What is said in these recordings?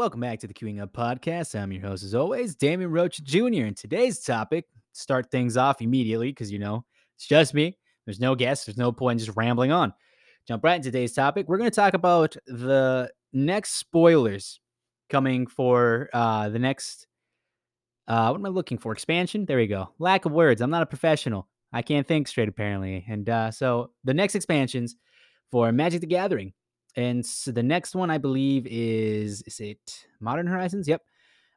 Welcome back to the Queuing Up Podcast. I'm your host, as always, Damian Roach Jr. And today's topic, start things off immediately because you know it's just me. There's no guests. There's no point in just rambling on. Jump right into today's topic. We're going to talk about the next spoilers coming for uh, the next. Uh, what am I looking for? Expansion. There we go. Lack of words. I'm not a professional. I can't think straight apparently. And uh, so the next expansions for Magic the Gathering and so the next one I believe is is it Modern Horizons? Yep.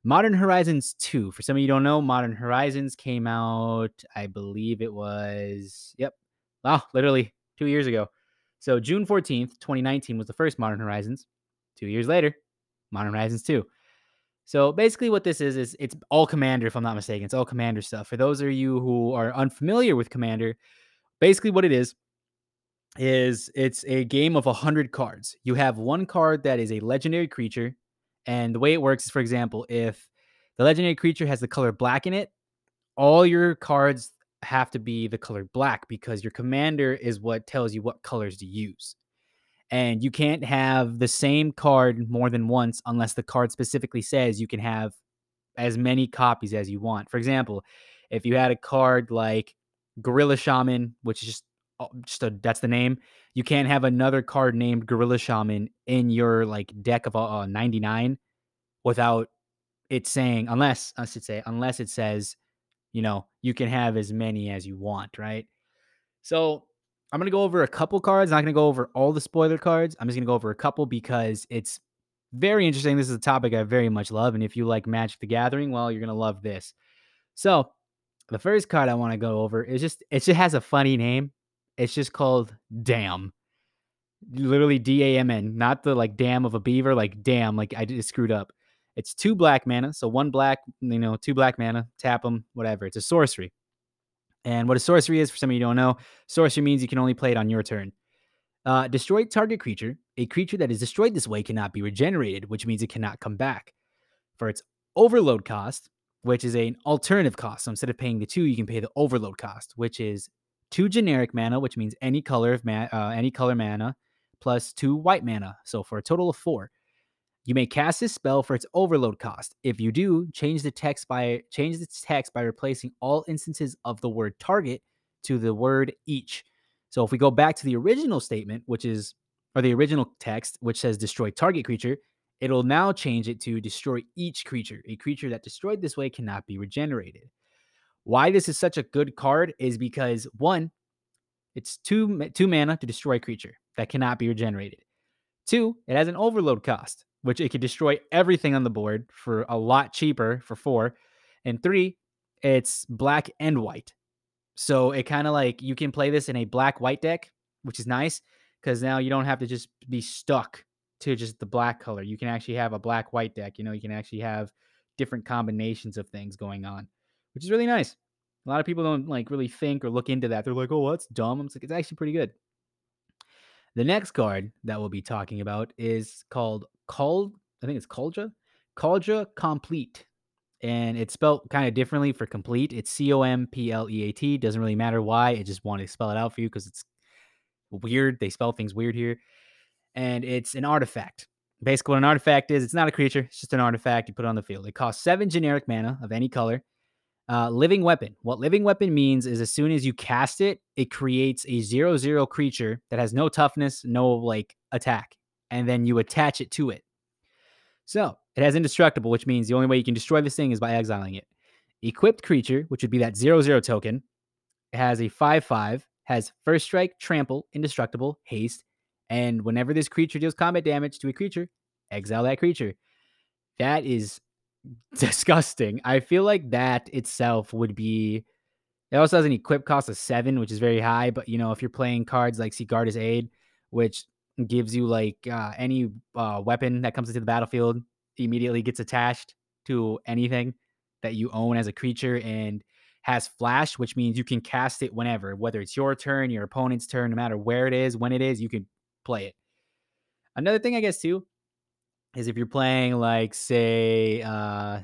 Modern Horizons 2. For some of you don't know, Modern Horizons came out, I believe it was, yep. Wow, literally two years ago. So June 14th, 2019 was the first Modern Horizons. Two years later, Modern Horizons 2. So basically, what this is is it's all Commander, if I'm not mistaken. It's all Commander stuff. For those of you who are unfamiliar with Commander, basically what it is is it's a game of 100 cards. You have one card that is a legendary creature. And the way it works is, for example, if the legendary creature has the color black in it, all your cards have to be the color black because your commander is what tells you what colors to use. And you can't have the same card more than once unless the card specifically says you can have as many copies as you want. For example, if you had a card like Gorilla Shaman, which is just just a, that's the name. You can't have another card named Gorilla Shaman in your like deck of uh, 99 without it saying unless I should say unless it says, you know, you can have as many as you want, right? So I'm gonna go over a couple cards. I'm not gonna go over all the spoiler cards. I'm just gonna go over a couple because it's very interesting. This is a topic I very much love, and if you like Magic the Gathering, well, you're gonna love this. So the first card I want to go over is just it just has a funny name. It's just called Damn. Literally D A M N, not the like dam of a beaver, like damn, like I just screwed up. It's two black mana, so one black, you know, two black mana, tap them, whatever. It's a sorcery. And what a sorcery is, for some of you don't know, sorcery means you can only play it on your turn. Uh, destroy target creature. A creature that is destroyed this way cannot be regenerated, which means it cannot come back. For its overload cost, which is an alternative cost. So instead of paying the two, you can pay the overload cost, which is two generic mana, which means any color of uh, any color mana, plus two white mana. So for a total of four. You may cast this spell for its overload cost. If you do, change the text by change its text by replacing all instances of the word target to the word each. So if we go back to the original statement, which is or the original text, which says destroy target creature, it'll now change it to destroy each creature. A creature that destroyed this way cannot be regenerated. Why this is such a good card is because one, it's two two mana to destroy creature that cannot be regenerated. Two, it has an overload cost, which it could destroy everything on the board for a lot cheaper for four. And three, it's black and white. So it kind of like you can play this in a black white deck, which is nice because now you don't have to just be stuck to just the black color. You can actually have a black white deck. You know, you can actually have different combinations of things going on which is really nice. A lot of people don't like really think or look into that. They're like, "Oh, that's dumb." It's like it's actually pretty good. The next card that we'll be talking about is called Called. I think it's Kaldra. Kaldra Compleat, and it's spelled kind of differently for complete. It's C O M P L E A T. Doesn't really matter why. I just want to spell it out for you because it's weird. They spell things weird here, and it's an artifact. Basically, what an artifact is, it's not a creature. It's just an artifact you put on the field. It costs seven generic mana of any color uh, living weapon. What living weapon means is as soon as you cast it, it creates a zero zero creature that has no toughness, no like attack, and then you attach it to it. So it has indestructible, which means the only way you can destroy this thing is by exiling it. Equipped creature, which would be that zero zero token, it has a five five, has first strike, trample, indestructible, haste, and whenever this creature deals combat damage to a creature, exile that creature. That is disgusting. I feel like that itself would be. It also has an equip cost of seven, which is very high. But you know, if you're playing cards like Sigarda's Aid, which gives you like uh, any uh, weapon that comes into the battlefield immediately gets attached to anything that you own as a creature and has flash, which means you can cast it whenever, whether it's your turn, your opponent's turn, no matter where it is, when it is, you can play it. Another thing, I guess, too, is if you're playing like say uh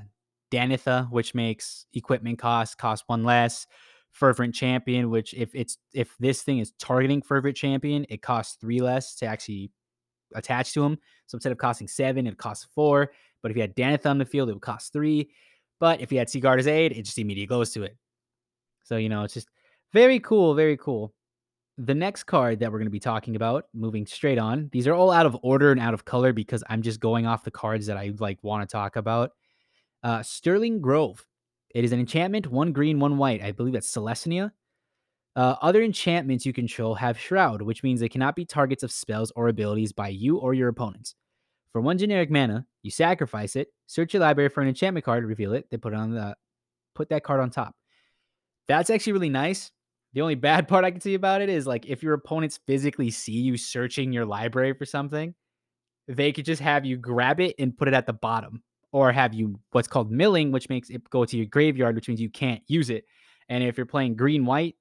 Danitha, which makes equipment costs cost one less. Fervent Champion, which if it's if this thing is targeting Fervent Champion, it costs three less to actually attach to him. So instead of costing seven, it costs four. But if you had Danitha on the field, it would cost three. But if you had Sigarda's Aid, it just immediately goes to it. So, you know, it's just very cool, very cool. The next card that we're going to be talking about, moving straight on, these are all out of order and out of color because I'm just going off the cards that I like want to talk about. Uh, Sterling Grove. It is an enchantment, one green, one white. I believe that's Selesnya. Uh, other enchantments you control have Shroud, which means they cannot be targets of spells or abilities by you or your opponents. For one generic mana, you sacrifice it, search your library for an enchantment card, reveal it, then put it on the put that card on top. That's actually really nice. The only bad part I can see about it is like if your opponents physically see you searching your library for something, they could just have you grab it and put it at the bottom, or have you what's called milling, which makes it go to your graveyard, which means you can't use it. And if you're playing green white,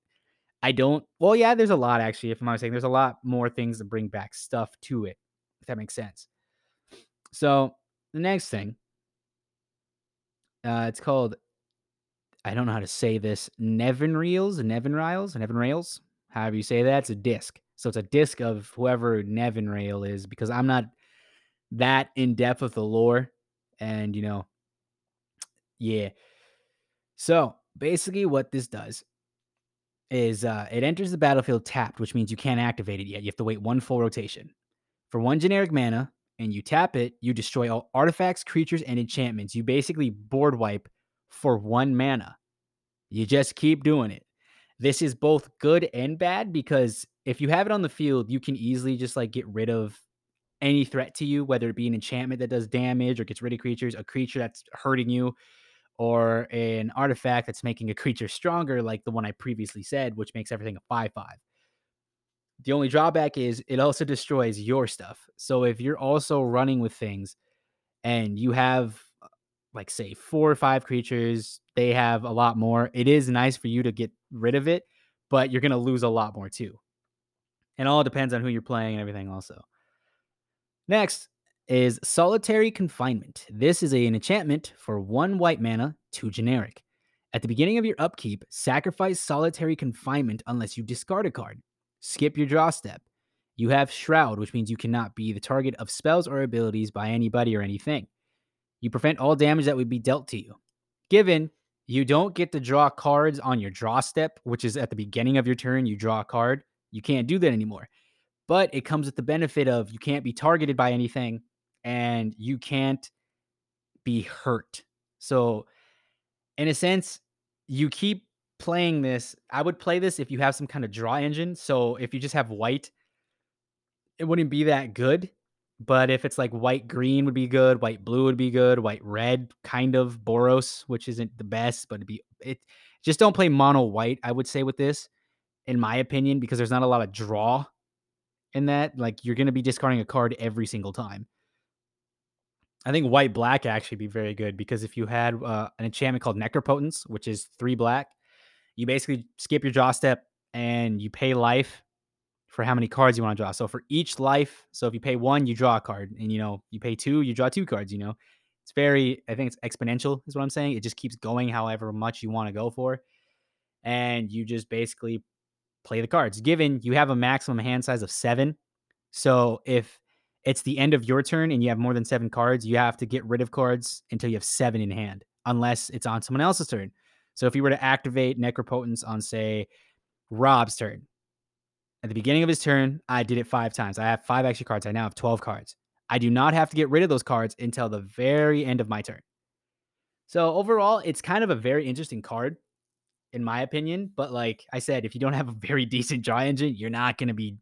I don't. Well, yeah, there's a lot actually. If I'm not saying there's a lot more things to bring back stuff to it, if that makes sense. So the next thing, uh, it's called. I don't know how to say this. Nevin Reels, Nevin Riles, Nevin Rails. However you say that, it's a disc. So it's a disc of whoever Nevin Rail is, because I'm not that in depth with the lore, and you know, yeah. So basically, what this does is uh, it enters the battlefield tapped, which means you can't activate it yet. You have to wait one full rotation. For one generic mana, and you tap it, you destroy all artifacts, creatures, and enchantments. You basically board wipe for one mana. You just keep doing it. This is both good and bad because if you have it on the field, you can easily just like get rid of any threat to you, whether it be an enchantment that does damage or gets rid of creatures, a creature that's hurting you, or an artifact that's making a creature stronger, like the one I previously said, which makes everything a 5 5. The only drawback is it also destroys your stuff. So if you're also running with things and you have, like, say, four or five creatures, they have a lot more, it is nice for you to get rid of it, but you're going to lose a lot more too. And all depends on who you're playing and everything, also. Next, is Solitary Confinement. This is a, an enchantment for one white mana, two generic. At the beginning of your upkeep, sacrifice Solitary Confinement unless you discard a card. Skip your draw step. You have Shroud, which means you cannot be the target of spells or abilities by anybody or anything. You prevent all damage that would be dealt to you. Given you don't get to draw cards on your draw step, which is at the beginning of your turn, you draw a card. You can't do that anymore. But it comes with the benefit of you can't be targeted by anything and you can't be hurt. So, in a sense, you keep playing this. I would play this if you have some kind of draw engine. So, if you just have white, it wouldn't be that good. But if it's like white green would be good, white blue would be good, white red kind of Boros, which isn't the best, but it'd be it. Just don't play mono white. I would say with this, in my opinion, because there's not a lot of draw in that. Like you're gonna be discarding a card every single time. I think white black actually be very good because if you had uh, an enchantment called Necropotence, which is three black, you basically skip your draw step and you pay life for how many cards you want to draw. So for each life, so if you pay one, you draw a card, and you know you pay two, you draw two cards. You know, it's very, I think it's exponential, is what I'm saying. It just keeps going however much you want to go for, and you just basically play the cards. Given you have a maximum hand size of seven, so if it's the end of your turn and you have more than seven cards, you have to get rid of cards until you have seven in hand, unless it's on someone else's turn. So if you were to activate Necropotence on, say, Rob's turn, at the beginning of his turn, I did it five times. I have five extra cards. I now have 12 cards. I do not have to get rid of those cards until the very end of my turn. So overall, it's kind of a very interesting card, in my opinion. But like I said, if you don't have a very decent draw engine, you're not going to be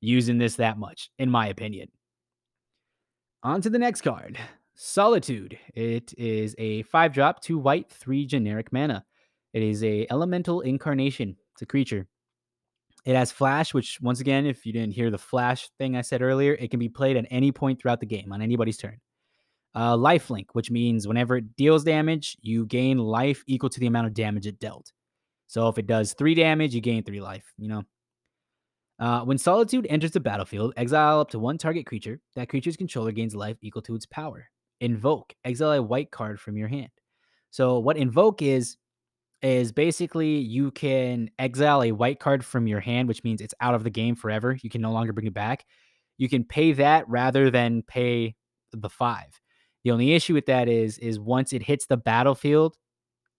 using this that much, in my opinion. On to the next card Solitude. It is a five drop, two white, three generic mana. It is a elemental incarnation. It's a creature. It has flash, which once again, if you didn't hear the flash thing I said earlier, it can be played at any point throughout the game on anybody's turn. Uh, life link, which means whenever it deals damage, you gain life equal to the amount of damage it dealt. So if it does three damage, you gain three life. You know, uh, when Solitude enters the battlefield, exile up to one target creature. That creature's controller gains life equal to its power. Invoke, exile a white card from your hand. So, what Invoke is, is basically you can exile a white card from your hand, which means it's out of the game forever. You can no longer bring it back. You can pay that rather than pay the five. The only issue with that is is once it hits the battlefield,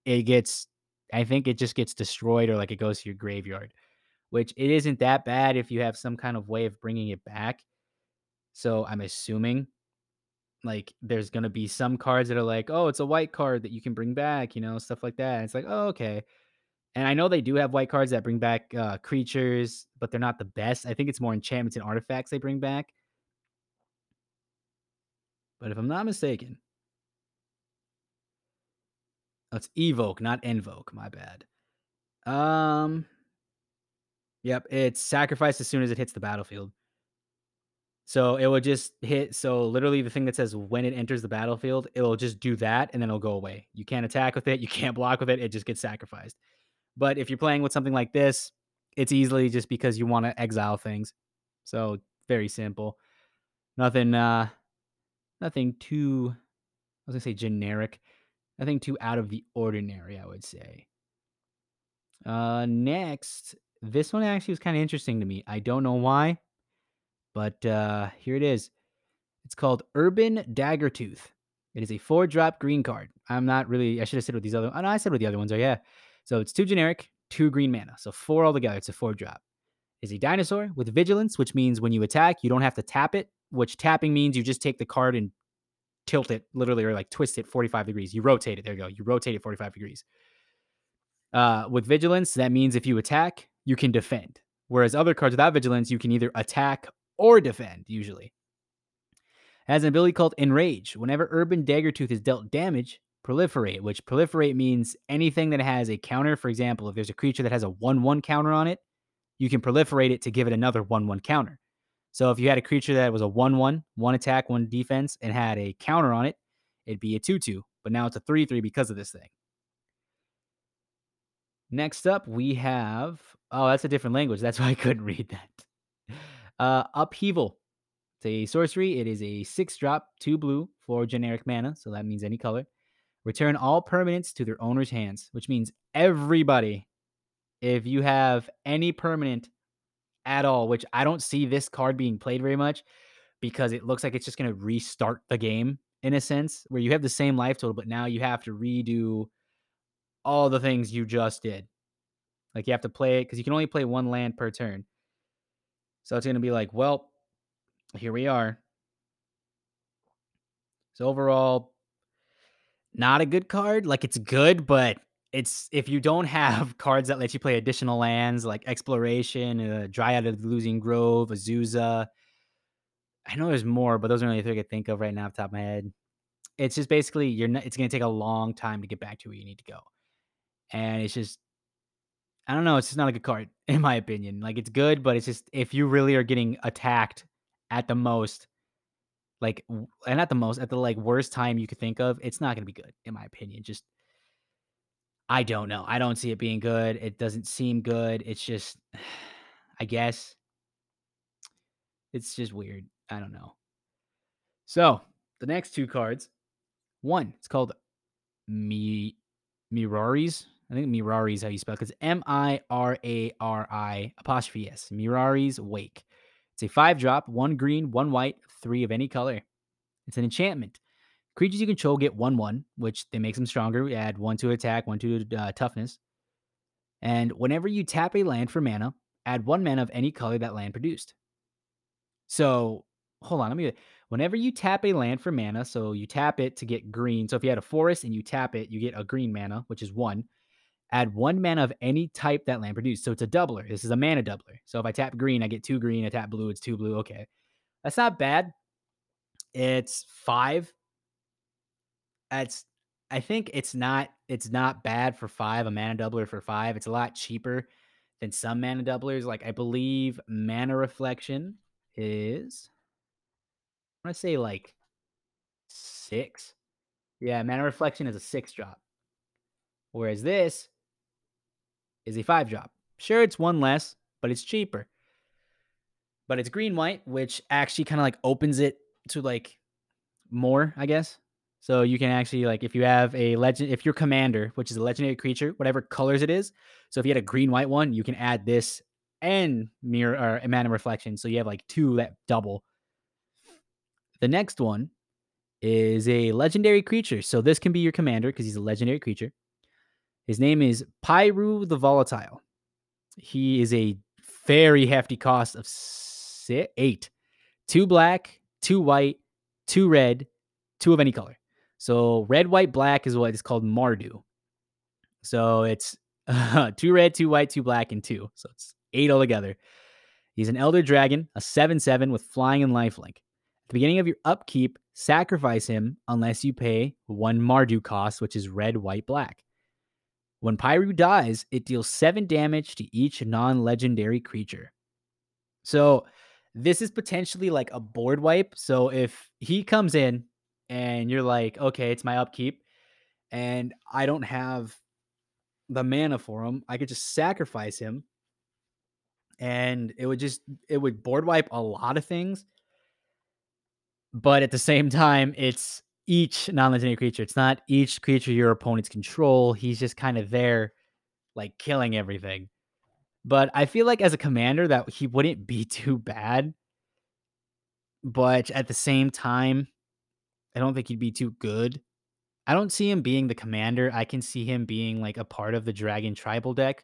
it gets I think it just gets destroyed or like it goes to your graveyard, which it isn't that bad if you have some kind of way of bringing it back. So I'm assuming like there's to be some cards that are like, "Oh, it's a white card that you can bring back," you know, stuff like that. It's like, "Oh, okay." And I know they do have white cards that bring back uh, creatures, but they're not the best. I think it's more enchantments and artifacts they bring back. But if I'm not mistaken, oh, it's evoke, not invoke. My bad. Um, yep, it's sacrifice as soon as it hits the battlefield. So it will just hit. So literally, the thing that says when it enters the battlefield, it'll just do that, and then it'll go away. You can't attack with it. You can't block with it. It just gets sacrificed. But if you're playing with something like this, it's easily just because you want to exile things. So very simple. Nothing. uh Nothing too. I was gonna say generic. Nothing too out of the ordinary. I would say. Uh, next, this one actually was kind of interesting to me. I don't know why, but uh, here it is. It's called Urban Daggertooth. It is a four drop green card. I'm not really, I should have said what these other, oh, no, I said what the other ones are. Yeah. So it's two generic, two green mana. So four altogether. It's a four drop. Is a dinosaur with vigilance, which means when you attack, you don't have to tap it, which tapping means you just take the card and tilt it literally or like twist it 45 degrees. You rotate it. There you go. You rotate it 45 degrees. Uh, with vigilance, that means if you attack, you can defend. Whereas other cards without vigilance, you can either attack or defend, usually. Has an ability called Enrage. Whenever Urban Daggertooth is dealt damage, proliferate, which proliferate means anything that has a counter. For example, if there's a creature that has a 1 1 counter on it, you can proliferate it to give it another 1 1 counter. So if you had a creature that was a 1 1, one attack, one defense, and had a counter on it, it'd be a 2 2. But now it's a 3 3 because of this thing. Next up, we have. Oh, that's a different language. That's why I couldn't read that. Uh, Upheaval. It's a sorcery. It is a six drop, two blue for generic mana. So that means any color. Return all permanents to their owner's hands, which means everybody, if you have any permanent at all, which I don't see this card being played very much because it looks like it's just going to restart the game in a sense where you have the same life total, but now you have to redo all the things you just did. Like you have to play it because you can only play one land per turn. So it's going to be like, well, here we are. So overall, not a good card. Like it's good, but it's if you don't have cards that let you play additional lands like Exploration, uh, Dryad of the Ilysian Grove, Azusa. I know there's more, but those are the only three I could think of right now off top of my head. It's just basically you're not, it's going to take a long time to get back to where you need to go and it's just I don't know. It's just not a good card, in my opinion. Like it's good, but it's just if you really are getting attacked at the most, like and at the most at the like worst time you could think of, it's not to be good, in my opinion. Just I don't know. I don't see it being good. It doesn't seem good. It's just, I guess, it's just weird. I don't know. So the next two cards, one, it's called Mi Mirari's I think Mirari is how you spell it because M I R A R I apostrophe S. Mirari's Wake. It's a five drop, one green, one white, three of any color. It's an enchantment. Creatures you control get one one, which they makes them stronger. We add one to attack, one to uh, toughness. And whenever you tap a land for mana, add one mana of any color that land produced. So hold on, let me. Whenever you tap a land for mana, so you tap it to get green. So if you had a forest and you tap it, you get a green mana, which is one. Add one mana of any type that land produced. So it's a doubler. This is a mana doubler. So if I tap green, I get two green. I tap blue, it's two blue. Okay. That's not bad. It's five. That's I think it's not it's not bad for five, a mana doubler for five. It's a lot cheaper than some mana doublers. Like I believe mana reflection is I want to say like six. Yeah, mana reflection is a six drop. Whereas this is a five drop. Sure, it's one less, but it's cheaper. But it's green white, which actually kind of like opens it to like more, I guess. So you can actually like if you have a legend, if your commander, which is a legendary creature, whatever colors it is. So if you had a green white one, you can add this and mirror or mana reflection. So you have like two that double. The next one is a legendary creature. So this can be your commander because he's a legendary creature. His name is Piru the Volatile. He is a very hefty cost of eight, two black, two white, two red, two of any color. So red, white, black is what is called Mardu. So it's uh, two red, two white, two black, and two. So it's eight altogether. He's an Elder Dragon, a 7 7 with flying and lifelink. At the beginning of your upkeep, sacrifice him unless you pay one Mardu cost, which is red, white, black. When Piru dies, it deals seven damage to each non legendary creature. So this is potentially like a board wipe. So if he comes in and you're like, okay, it's my upkeep, and I don't have the mana for him, I could just sacrifice him. And it would just it would board wipe a lot of things. But at the same time, it's each non-legendary creature. It's not each creature your opponents control. He's just kind of there, like killing everything. But I feel like as a commander that he wouldn't be too bad. But at the same time, I don't think he'd be too good. I don't see him being the commander. I can see him being like a part of the dragon tribal deck,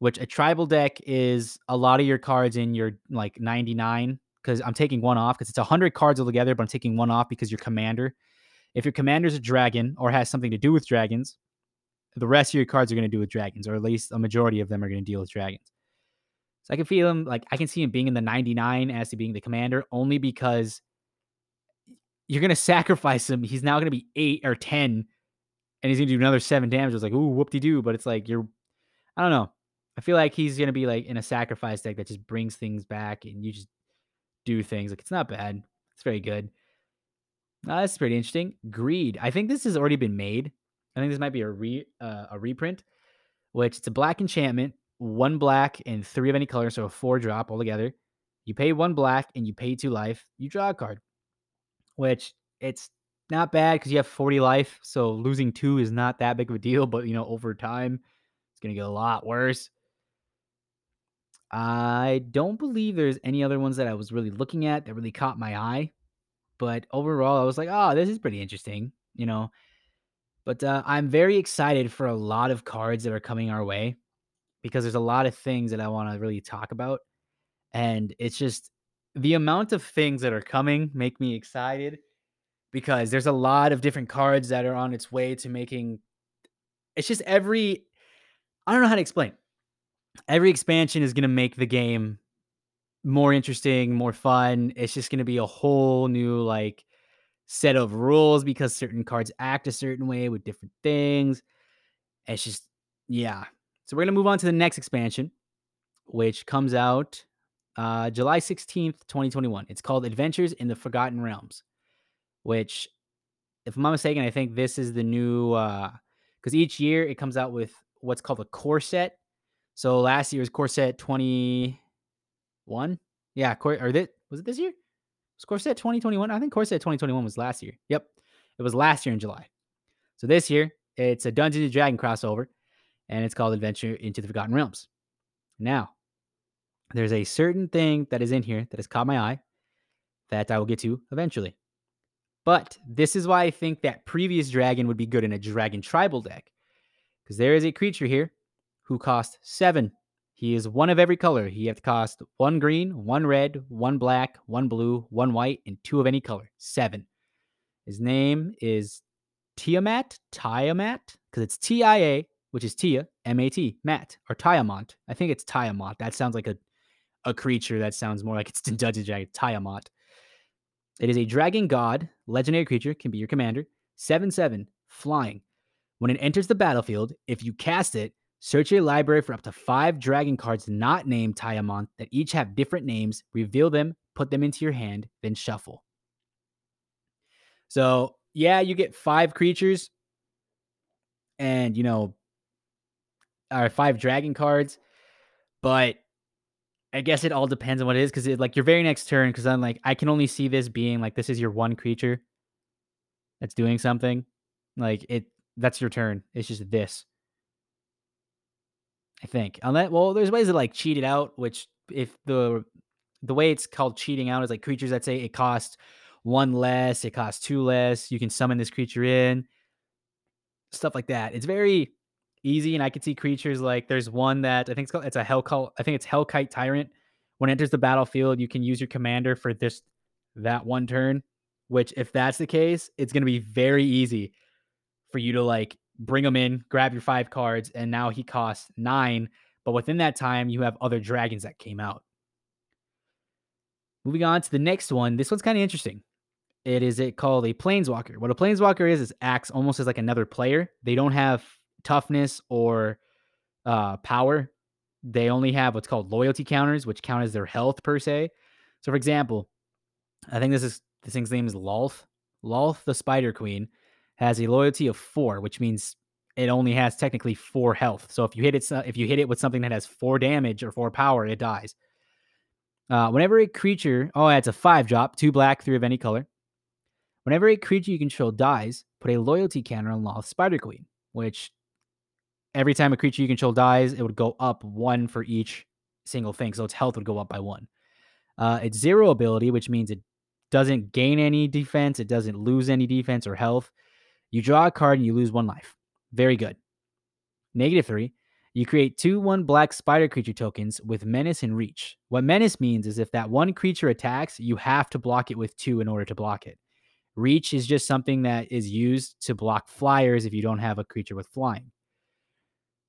which a tribal deck is a lot of your cards in your like 99 because I'm taking one off because it's 100 cards altogether, but I'm taking one off because your commander if your commander's a dragon or has something to do with dragons, the rest of your cards are going to do with dragons, or at least a majority of them are going to deal with dragons. So I can feel him like I can see him being in the 99 as to being the commander only because you're going to sacrifice him. He's now going to be eight or 10 and he's going to do another seven damage. It's like, ooh, whoop de doo. But it's like, you're, I don't know. I feel like he's going to be like in a sacrifice deck that just brings things back and you just do things. Like, it's not bad. It's very good. Uh, that's pretty interesting. Greed. I think this has already been made. I think this might be a re uh, a reprint, which it's a black enchantment, one black and three of any color, so a four drop altogether. You pay one black and you pay two life. You draw a card, which it's not bad because you have 40 life, so losing two is not that big of a deal. But you know, over time, it's gonna get a lot worse. I don't believe there's any other ones that I was really looking at that really caught my eye. But overall, I was like, oh, this is pretty interesting, you know. But uh, I'm very excited for a lot of cards that are coming our way because there's a lot of things that I want to really talk about. And it's just the amount of things that are coming make me excited because there's a lot of different cards that are on its way to making it's just every I don't know how to explain. Every expansion is going to make the game more interesting, more fun. It's just going to be a whole new like set of rules because certain cards act a certain way with different things. It's just yeah. So we're going to move on to the next expansion which comes out uh July 16th, 2021. It's called Adventures in the Forgotten Realms, which if I'm not mistaken, I think this is the new uh cuz each year it comes out with what's called a core set. So last year's core set 20 one. Yeah, Cor- or was it this year? Was Core Set 2021? I think Core Set 2021 was last year. Yep. It was last year in July. So this year, it's a Dungeons and Dragon crossover, and it's called Adventure into the Forgotten Realms. Now, there's a certain thing that is in here that has caught my eye that I will get to eventually. But this is why I think that previous dragon would be good in a dragon tribal deck. Because there is a creature here who costs seven he is one of every color. He has cost one green, one red, one black, one blue, one white, and two of any color. Seven. His name is Tiamat, Tiamat, because it's T I A, which is Tia, M A T, Matt, or Tiamat. I think it's Tiamat. That sounds like a, a creature that sounds more like it's Dungeons Dragon. Tiamat. It is a dragon god, legendary creature, can be your commander. 7 7, flying. When it enters the battlefield, if you cast it, Search your library for up to five dragon cards not named Tiamat that each have different names. Reveal them, put them into your hand, then shuffle. So, yeah, you get five creatures and, you know, or five dragon cards, but I guess it all depends on what it is because like your very next turn, because I'm like, I can only see this being like this is your one creature that's doing something. Like it, that's your turn. It's just this. I think. Um, Unless, well, there's ways to like cheat it out, which if the the way it's called cheating out is like creatures that say it costs one less, it costs two less. You can summon this creature in, stuff like that. It's very easy, and I can see creatures like there's one that I think it's called it's a hell call. I think it's Hellkite Tyrant. When it enters the battlefield, you can use your commander for this that one turn. Which, if that's the case, it's going to be very easy for you to like bring him in, grab your five cards, and now he costs nine. But within that time, you have other dragons that came out. Moving on to the next one. This one's kind of interesting. It is it called a planeswalker. What a planeswalker is is acts almost as like another player. They don't have toughness or uh, power. They only have what's called loyalty counters, which count as their health per se. So, for example, I think this is this thing's name is Lolth. Lolth, the Spider Queen, has a loyalty of four, which means it only has technically four health. So if you hit it, if you hit it with something that has four damage or four power, it dies. Uh, whenever a creature, oh, it's a five drop, two black, three of any color. Whenever a creature you control dies, put a loyalty counter on Lolth Spider Queen, which every time a creature you control dies, it would go up one for each single thing. So its health would go up by one. Uh, it's zero ability, which means it doesn't gain any defense, it doesn't lose any defense or health. You draw a card and you lose one life. Very good. Negative three, you create two one black spider creature tokens with menace and reach. What menace means is if that one creature attacks, you have to block it with two in order to block it. Reach is just something that is used to block flyers if you don't have a creature with flying.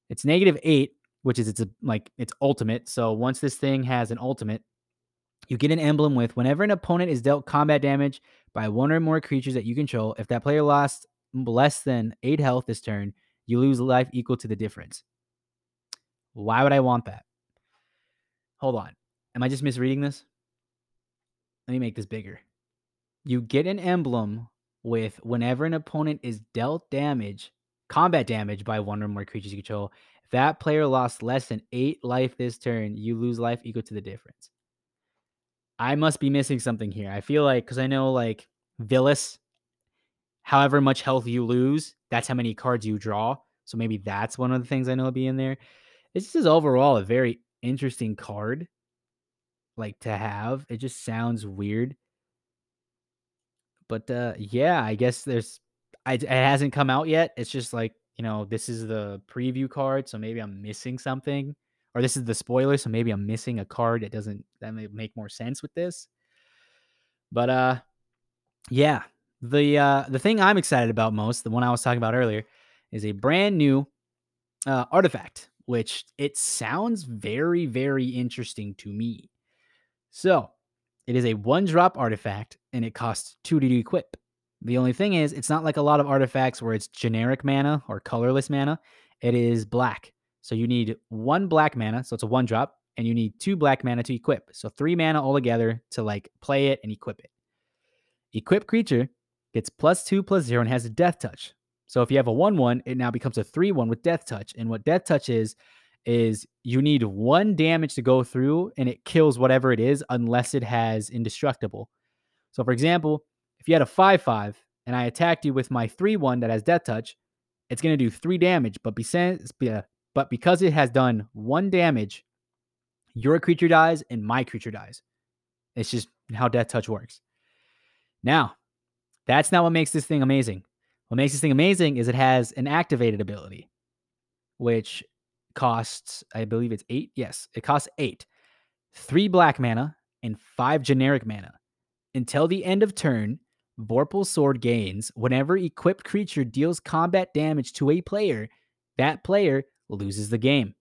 It's negative eight, which is it's a, like its ultimate. So once this thing has an ultimate, you get an emblem with whenever an opponent is dealt combat damage by one or more creatures that you control. If that player lost less than eight health this turn, you lose life equal to the difference. Why would I want that? Hold on. Am I just misreading this? Let me make this bigger. You get an emblem with whenever an opponent is dealt damage, combat damage by one or more creatures you control. That player lost less than eight life this turn, you lose life equal to the difference. I must be missing something here. I feel like because I know like Vilis however much health you lose, that's how many cards you draw. So maybe that's one of the things I know will be in there. This is overall a very interesting card, like to have. It just sounds weird. But uh yeah, I guess there's I, it hasn't come out yet. It's just like, you know, this is the preview card, so maybe I'm missing something. Or this is the spoiler, so maybe I'm missing a card that doesn't that may make more sense with this. But uh yeah, the uh, the thing I'm excited about most, the one I was talking about earlier, is a brand new uh, artifact, which it sounds very very interesting to me. So, it is a one drop artifact, and it costs two to equip. The only thing is, it's not like a lot of artifacts where it's generic mana or colorless mana. It is black. So you need one black mana, so it's a one drop, and you need two black mana to equip. So three mana altogether to like play it and equip it. Equip creature gets plus two plus zero and has a death touch. So if you have a 1 1, it now becomes a 3 1 with death touch. And what death touch is, is you need one damage to go through and it kills whatever it is unless it has indestructible. So for example, if you had a 5 5 and I attacked you with my 3 1 that has death touch, it's going to do three damage. But, uh, but because it has done one damage, your creature dies and my creature dies. It's just how death touch works. Now, that's not what makes this thing amazing. What makes this thing amazing is it has an activated ability, which costs, I believe it's eight. Yes, it costs eight, three black mana, and five generic mana. Until the end of turn, Vorpal Sword gains whenever equipped creature deals combat damage to a player, that player loses the game.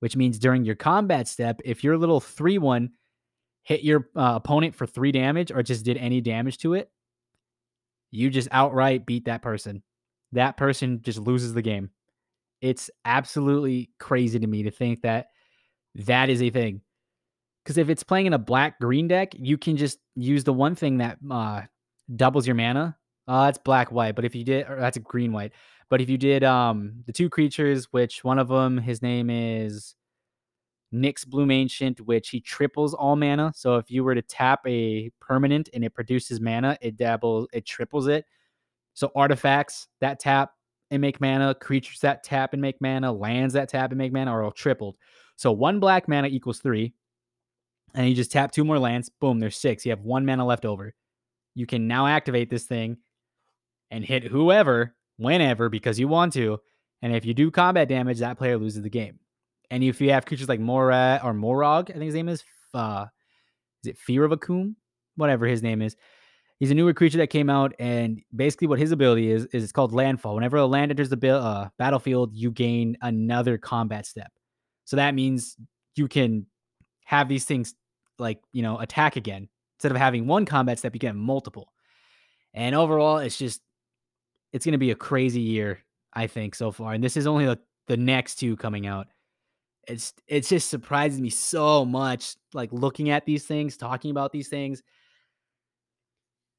Which means during your combat step, if your little 3 1 hit your uh, opponent for three damage or just did any damage to it, you just outright beat that person. That person just loses the game. It's absolutely crazy to me to think that that is a thing. Because if it's playing in a black green deck, you can just use the one thing that uh, doubles your mana. Uh, it's black white, but if you did, that's a green white. But if you did um the two creatures, which one of them, his name is Nyxbloom Ancient, which he triples all mana. So if you were to tap a permanent and it produces mana, it doubles, it triples it. So artifacts that tap and make mana, creatures that tap and make mana, lands that tap and make mana are all tripled. So one black mana equals three. And you just tap two more lands, boom, there's six. You have one mana left over. you can now activate this thing and hit whoever, whenever, because you want to. And if you do combat damage, that player loses the game. And if you have creatures like Mora or Moraug, I think his name is, uh, is it Fear of Akoum? Whatever his name is. He's a newer creature that came out, and basically what his ability is is it's called Landfall. Whenever a land enters the uh, battlefield, you gain another combat step. So that means you can have these things like you know attack again instead of having one combat step, you get multiple. And overall, it's just it's going to be a crazy year, I think, so far. And this is only the, the next two coming out. It's it's just surprises me so much, like looking at these things, talking about these things.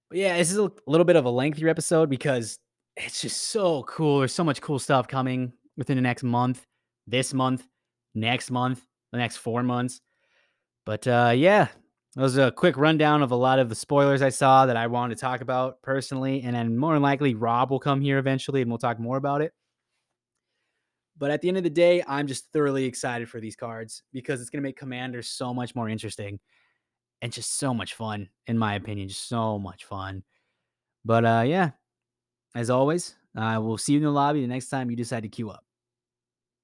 But yeah, this is a little bit of a lengthier episode because it's just so cool. There's so much cool stuff coming within the next month, this month, next month, the next four months. But uh, yeah, that was a quick rundown of a lot of the spoilers I saw that I wanted to talk about personally. And then more than likely, Rob will come here eventually and we'll talk more about it. But at the end of the day, I'm just thoroughly excited for these cards because it's going to make Commander so much more interesting and just so much fun, in my opinion. Just so much fun. But uh, yeah, as always, I uh, will see you in the lobby the next time you decide to queue up.